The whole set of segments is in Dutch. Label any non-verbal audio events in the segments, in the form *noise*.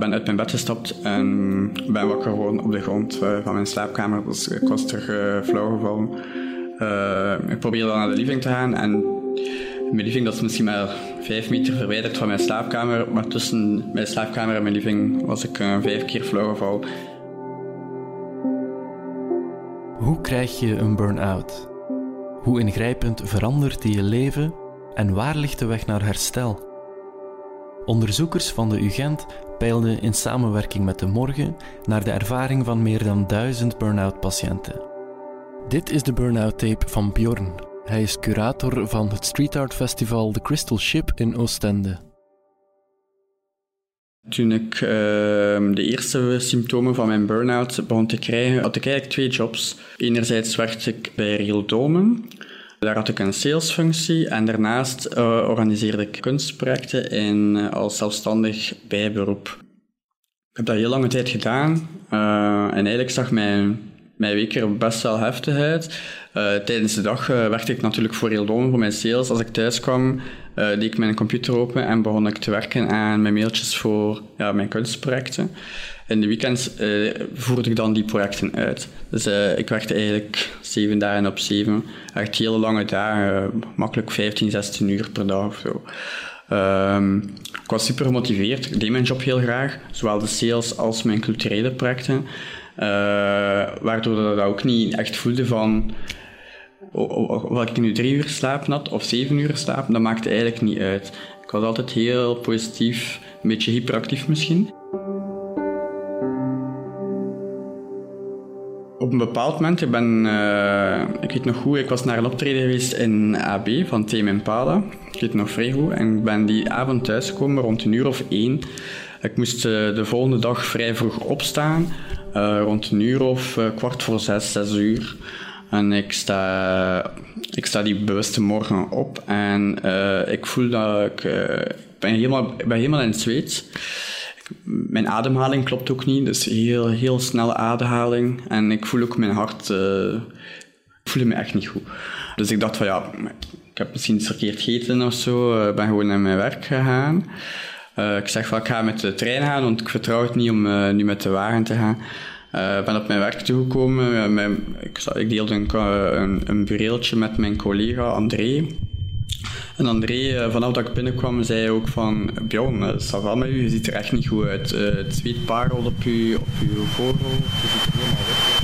ben uit mijn bed gestapt en ben wakker geworden op de grond uh, van mijn slaapkamer. Dus ik was uh, flauw gevallen. Ik probeerde dan naar de living te gaan en mijn living is misschien maar vijf meter verwijderd van mijn slaapkamer. Maar tussen mijn slaapkamer en mijn living was ik vijf keer flauw gevallen. Hoe krijg je een burn-out? Hoe ingrijpend verandert die je leven en waar ligt de weg naar herstel? Onderzoekers van de UGent peilden in samenwerking met de Morgen naar de ervaring van meer dan duizend burn-out patiënten. Dit is de burn-out tape van Bjorn. Hij is curator van het street art festival The Crystal Ship in Oostende. Toen ik uh, de eerste symptomen van mijn burn-out begon te krijgen, had ik eigenlijk twee jobs. Enerzijds werkte ik bij Real Domen. Daar had ik een salesfunctie en daarnaast uh, organiseerde ik kunstprojecten in, uh, als zelfstandig bijberoep. Ik heb dat heel lange tijd gedaan uh, en eigenlijk zag mijn, mijn week er best wel heftig uit. tijdens de dag werkte ik natuurlijk voor heel voor mijn sales. Als ik thuis kwam, deed ik mijn computer open en begon ik te werken aan mijn mailtjes voor ja, mijn kunstprojecten in de weekends uh, voerde ik dan die projecten uit. Dus uh, ik werkte eigenlijk zeven dagen op zeven. Echt hele lange dagen, makkelijk 15, 16 uur per dag of zo. Um, ik was super gemotiveerd. Ik deed mijn job heel graag, zowel de sales als mijn culturele projecten. Waardoor dat ook niet echt voelde van of ik nu drie uur slaap had of zeven uur slaap, dat maakte eigenlijk niet uit. Ik was altijd heel positief, een beetje hyperactief misschien. Op een bepaald moment, ik ben, uh, ik weet nog goed, ik was naar een optreden geweest in AB van Tame Impala. Ik weet nog vrij goed. En ik ben die avond thuisgekomen rond een uur of één. Ik moest uh, de volgende dag vrij vroeg opstaan, uh, rond een uur of kwart voor zes, zes uur. En ik sta, ik sta die bewuste morgen op en ik voel dat ik, ben helemaal, ben helemaal in het zweet mijn ademhaling klopt ook niet, dus heel, heel snelle ademhaling. En ik voel ook mijn hart, uh, ik voel me echt niet goed. Dus ik dacht van ja, ik heb misschien iets verkeerd gegeten of zo. Ik ben gewoon naar mijn werk gegaan. Uh, ik zeg van ik ga met de trein gaan, want ik vertrouw het niet om nu met de wagen te gaan. Ik ben op mijn werk toegekomen. Ik, ik deelde een, een, een bureeltje met mijn collega André. En André, eh, vanaf dat ik binnenkwam, zei ook van... Bjorn, staat wel met u, je ziet er echt niet goed uit. Uh, het zweet parelt op uw, op je ziet er helemaal weg.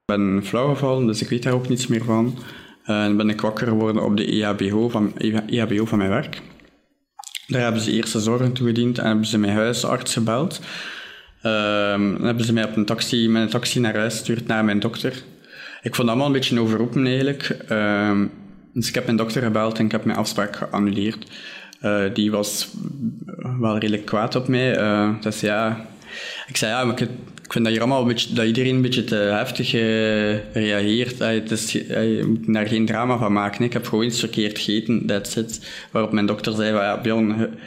Ik ben flauw gevallen, dus ik weet daar ook niets meer van. En ben ik wakker geworden op de EHBO van, EHBO van mijn werk. Daar hebben ze eerste zorgen toegediend en hebben ze mijn huisarts gebeld. Uh, dan hebben ze mij op een taxi, met een taxi naar huis gestuurd naar mijn dokter. Ik vond dat allemaal een beetje overroepen eigenlijk. Uh, dus ik heb mijn dokter gebeld en ik heb mijn afspraak geannuleerd. Uh, die was wel redelijk kwaad op mij. Uh, dus ja, ik zei ja, maar ik, ik vind dat, hier allemaal een beetje, dat iedereen een beetje te heftig uh, reageert. het is, je moet daar geen drama van maken. Ik heb gewoon iets verkeerd gegeten, that's it. Waarop mijn dokter zei, ja, Bjorn,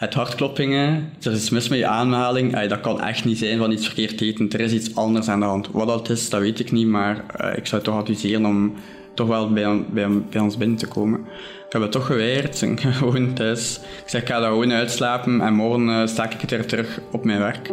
het hartkloppingen, er is mis met je aanhaling, dat kan echt niet zijn van iets verkeerd eten. Er is iets anders aan de hand. Wat dat is, dat weet ik niet, maar uh, ik zou toch adviseren om toch wel bij, bij, ons binnen te komen. Ik heb het toch geweigerd, *laughs* gewoon thuis. Ik zeg, ik ga daar gewoon uitslapen en morgen uh, sta ik er terug op mijn werk.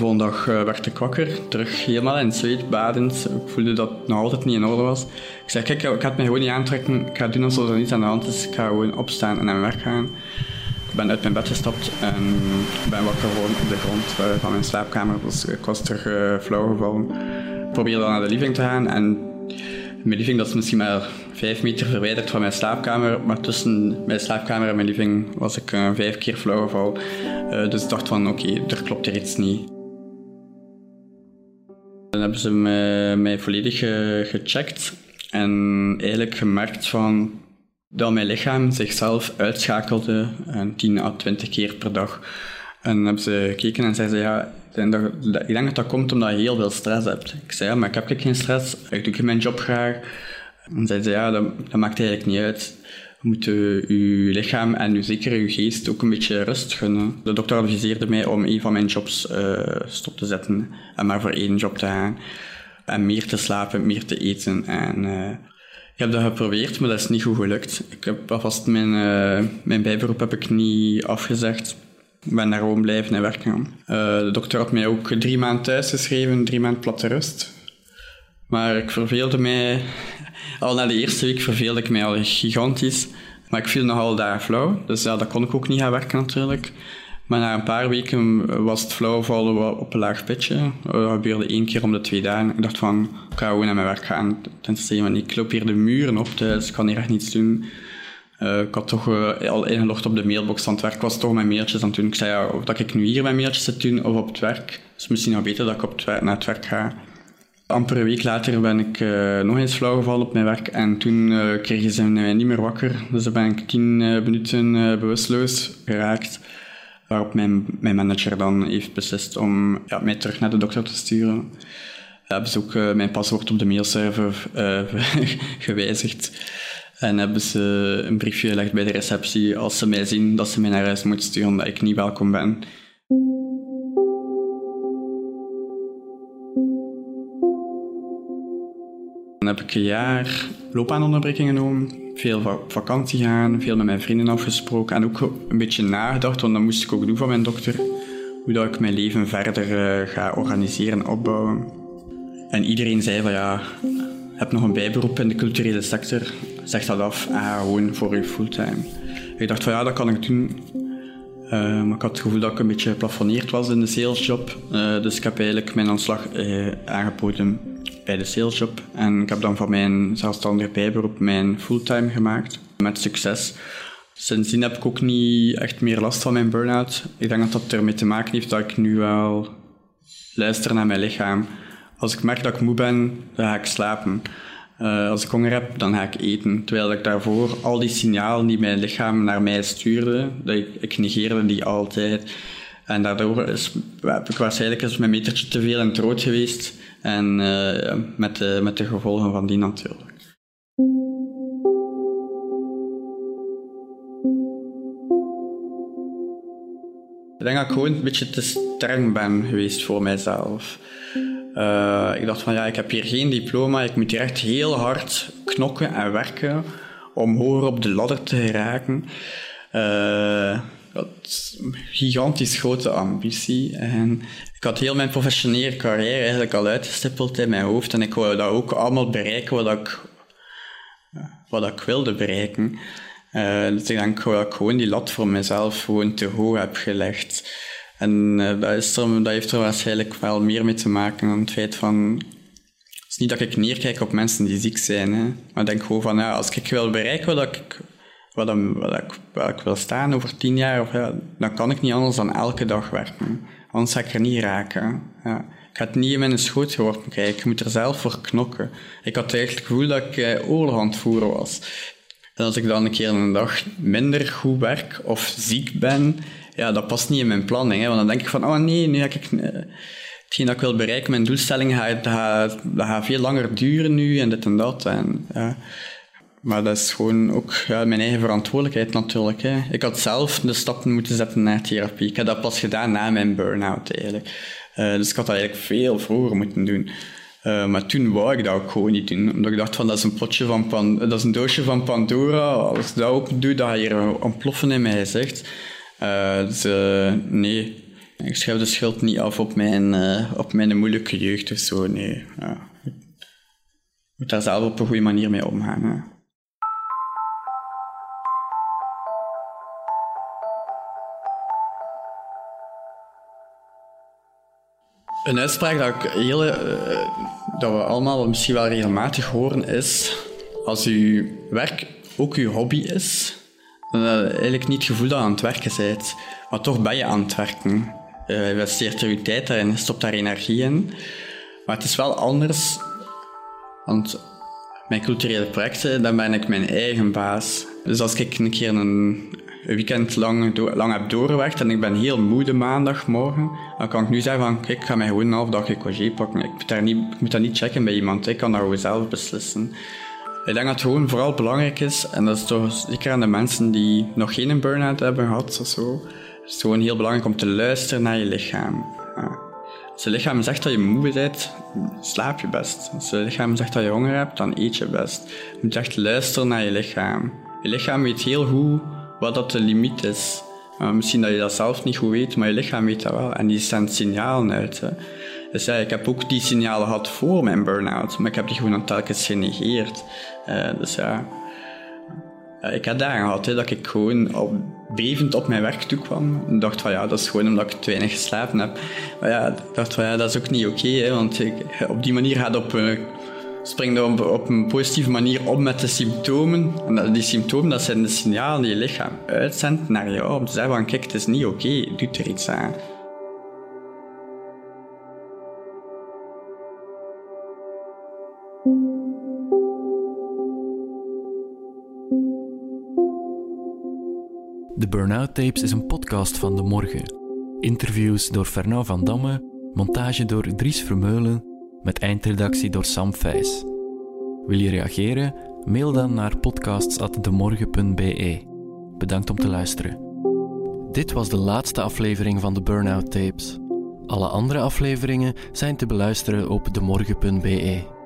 Volgende dag uh, werd ik wakker, terug helemaal in zweet, badend. Ik voelde dat het nog altijd niet in orde was. Ik zei, kijk, ik ga het gewoon niet aantrekken. Ik ga doen alsof er niets aan de hand is. Ik ga gewoon opstaan en naar mijn werk gaan. Ik ben uit mijn bed gestapt en ben wakker geworden op de grond uh, van mijn slaapkamer. Ik was terug uh, flauw gevallen. Ik probeerde dan naar de living te gaan en mijn living dat is misschien maar vijf meter verwijderd van mijn slaapkamer, maar tussen mijn slaapkamer en mijn living was ik vijf keer flauw gevallen. Uh, dus ik dacht van oké, er klopt er iets niet. Dan hebben ze mij, volledig gecheckt en eigenlijk gemerkt van dat mijn lichaam zichzelf uitschakelde 10 à 20 keer per dag. En dan hebben ze gekeken en zeiden ze, ja, ik denk dat dat komt omdat je heel veel stress hebt. Ik zei, ja, maar ik heb geen stress, ik doe mijn job graag. En zeiden ze, ja, dat maakt eigenlijk niet uit. Je moet je lichaam en zeker je geest ook een beetje rust gunnen. De dokter adviseerde mij om een van mijn jobs uh, stop te zetten en maar voor één job te gaan. En meer te slapen, meer te eten. En uh, Ik heb dat geprobeerd, maar dat is niet goed gelukt. Ik heb alvast mijn, uh, mijn bijberoep heb ik niet afgezegd. Ik ben daar gewoon blijven en werken de dokter had mij ook drie maanden thuis geschreven, drie maanden platte rust. Maar ik verveelde mij... Al na de eerste week verveelde ik mij al gigantisch. Maar ik viel nogal daar flauw. Dus ja, dat kon ik ook niet gaan werken natuurlijk. Maar na een paar weken was het flauwvallen op een laag pitje. Dat gebeurde één keer om de twee dagen. Ik dacht van, ik ga gewoon naar mijn werk gaan. Tenzij, want ik loop hier de muren op dus ik kan hier echt niets doen. Uh, ik had toch uh, al ingelogd op de mailbox aan het werk, was toch mijn mailtjes aan het. Ik zei, ja, of dat ik nu hier mijn mailtjes zit doen of op het werk. Dus misschien nog beter dat ik op het werk, naar het werk ga. Amper een week later ben ik uh, nog eens flauw gevallen op mijn werk en toen kregen ze mij niet meer wakker. Dus dan ben ik tien minuten bewusteloos geraakt. Waarop mijn, manager dan heeft beslist om ja, mij terug naar de dokter te sturen. Hebben ze ook mijn paswoord op de mailserver *laughs* gewijzigd. En hebben ze een briefje gelegd bij de receptie als ze mij zien dat ze mij naar huis moeten sturen, dat ik niet welkom ben. Heb ik een jaar loopbaanonderbreking genomen veel op vakantie gaan, veel met mijn vrienden afgesproken en ook een beetje nagedacht, want dat moest ik ook doen van mijn dokter, hoe dat ik mijn leven verder uh, ga organiseren, opbouwen. En iedereen zei van ja, heb nog een bijberoep in de culturele sector, zeg dat af en gewoon voor je fulltime. Ik dacht van ja, dat kan ik doen. Uh, maar ik had het gevoel dat ik een beetje geplafonneerd was in de salesjob. Uh, dus ik heb eigenlijk mijn ontslag aangeboden bij de salesjob. En ik heb dan van mijn zelfstandig bijberoep mijn fulltime gemaakt. Met succes. Sindsdien heb ik ook niet echt meer last van mijn burn-out. Ik denk dat dat ermee te maken heeft dat ik nu wel luister naar mijn lichaam. Als ik merk dat ik moe ben, dan ga ik slapen. Uh, als ik honger heb, dan ga ik eten. Terwijl ik daarvoor al die signalen die mijn lichaam naar mij stuurde, dat ik, ik negeerde die altijd. En daardoor is, heb ik waarschijnlijk eens mijn metertje te veel in het rood geweest. En uh, met, de, met de gevolgen van die natuurlijk. Ik denk dat ik gewoon een beetje te streng ben geweest voor mijzelf. Uh, ik dacht van ja, ik heb hier geen diploma, ik moet hier echt heel hard knokken en werken om hoger op de ladder te geraken. Uh, had een gigantisch grote ambitie. En ik had heel mijn professionele carrière eigenlijk al uitgestippeld in mijn hoofd. En ik wou dat ook allemaal bereiken wat ik, wat ik wilde bereiken. Uh, dus ik denk dat ik gewoon die lat voor mezelf gewoon te hoog heb gelegd. En uh, dat, is er, dat heeft er waarschijnlijk wel meer mee te maken dan het feit van... Het is niet dat ik neerkijk op mensen die ziek zijn, hè. maar ik denk gewoon van, ja, als ik wil bereiken wat ik wat, ik, ik wil staan over tien jaar, of, ja, dan kan ik niet anders dan elke dag werken. Anders ga ik er niet raken. Ja. Ik ga het niet in mijn schoot geworpen. Ik moet er zelf voor knokken. Ik had eigenlijk het gevoel dat ik eh, oorlog voeren was. En als ik dan een keer een dag minder goed werk of ziek ben, ja, dat past niet in mijn planning. Hè? Want dan denk ik van, oh nee, nu heb ik... Uh, hetgeen dat ik wil bereiken, mijn doelstelling, gaat, dat gaat veel langer duren nu en dit en dat. En, ja. Maar dat is gewoon ook ja, mijn eigen verantwoordelijkheid natuurlijk. Hè. Ik had zelf de stappen moeten zetten naar therapie. Ik heb dat pas gedaan na mijn burn-out eigenlijk. Uh, dus ik had dat eigenlijk veel vroeger moeten doen. Uh, maar toen wou ik dat ook gewoon niet doen. Omdat ik dacht van dat is een potje van Pan dat is een doosje van Pandora. Als ik dat ook doe, dan ga hier ontploffen in mijn gezicht. Uh, dus nee, ik schuif de schuld niet af op mijn, op mijn moeilijke jeugd of zo. Nee, ja. ik moet daar zelf op een goede manier mee omgaan. Een uitspraak dat, heel, uh, dat we allemaal misschien wel regelmatig horen is: als uw werk ook uw hobby is, dan heb je eigenlijk niet het gevoel dat je aan het werken bent, maar toch ben je aan het werken. Uh, je investeert er je tijd daarin, stopt daar energie in. Maar het is wel anders, want mijn culturele projecten, dan ben ik mijn eigen baas. Dus als ik een keer een, een weekend lang, lang heb doorgewerkt en ik ben heel moe de maandagmorgen, dan kan ik nu zeggen van, ik ga mij gewoon een half dagje congé pakken. Ik moet, daar niet, moet dat niet checken bij iemand, ik kan dat gewoon zelf beslissen. Ik denk dat het gewoon vooral belangrijk is, en dat is toch zeker aan de mensen die nog geen burn-out hebben gehad of zo, het is gewoon heel belangrijk om te luisteren naar je lichaam. Als je lichaam zegt dat je moe bent, slaap je best. Als je lichaam zegt dat je honger hebt, dan eet je best. Je moet echt luisteren naar je lichaam. Je lichaam weet heel goed wat dat de limiet is. misschien dat je dat zelf niet goed weet, maar je lichaam weet dat wel. En die zendt signalen uit. Hè. Dus ja, ik heb ook die signalen gehad voor mijn burn-out, maar ik heb die gewoon telkens genegeerd. Uh, dus ja, ik had daar gehad, dat ik gewoon op, bevend op mijn werk toe kwam. En dacht van ja, dat is gewoon omdat ik te weinig geslapen heb. Maar ja, ik dacht van ja, dat is ook niet oké, want ik, op die manier gaat op, uh, spring je op, op, een positieve manier op met de symptomen. En die symptomen, dat zijn de signalen die je lichaam uitzendt naar jou om te zeggen kijk, het is niet oké, okay, doe er iets aan. De Burnout Tapes is een podcast van De Morgen. Interviews door Fernand van Damme, montage door Dries Vermeulen, met eindredactie door Sam Vijs. Wil je reageren? Mail dan naar podcasts.demorgen.be. Bedankt om te luisteren. Dit was de laatste aflevering van de Burnout Tapes. Alle andere afleveringen zijn te beluisteren op demorgen.be.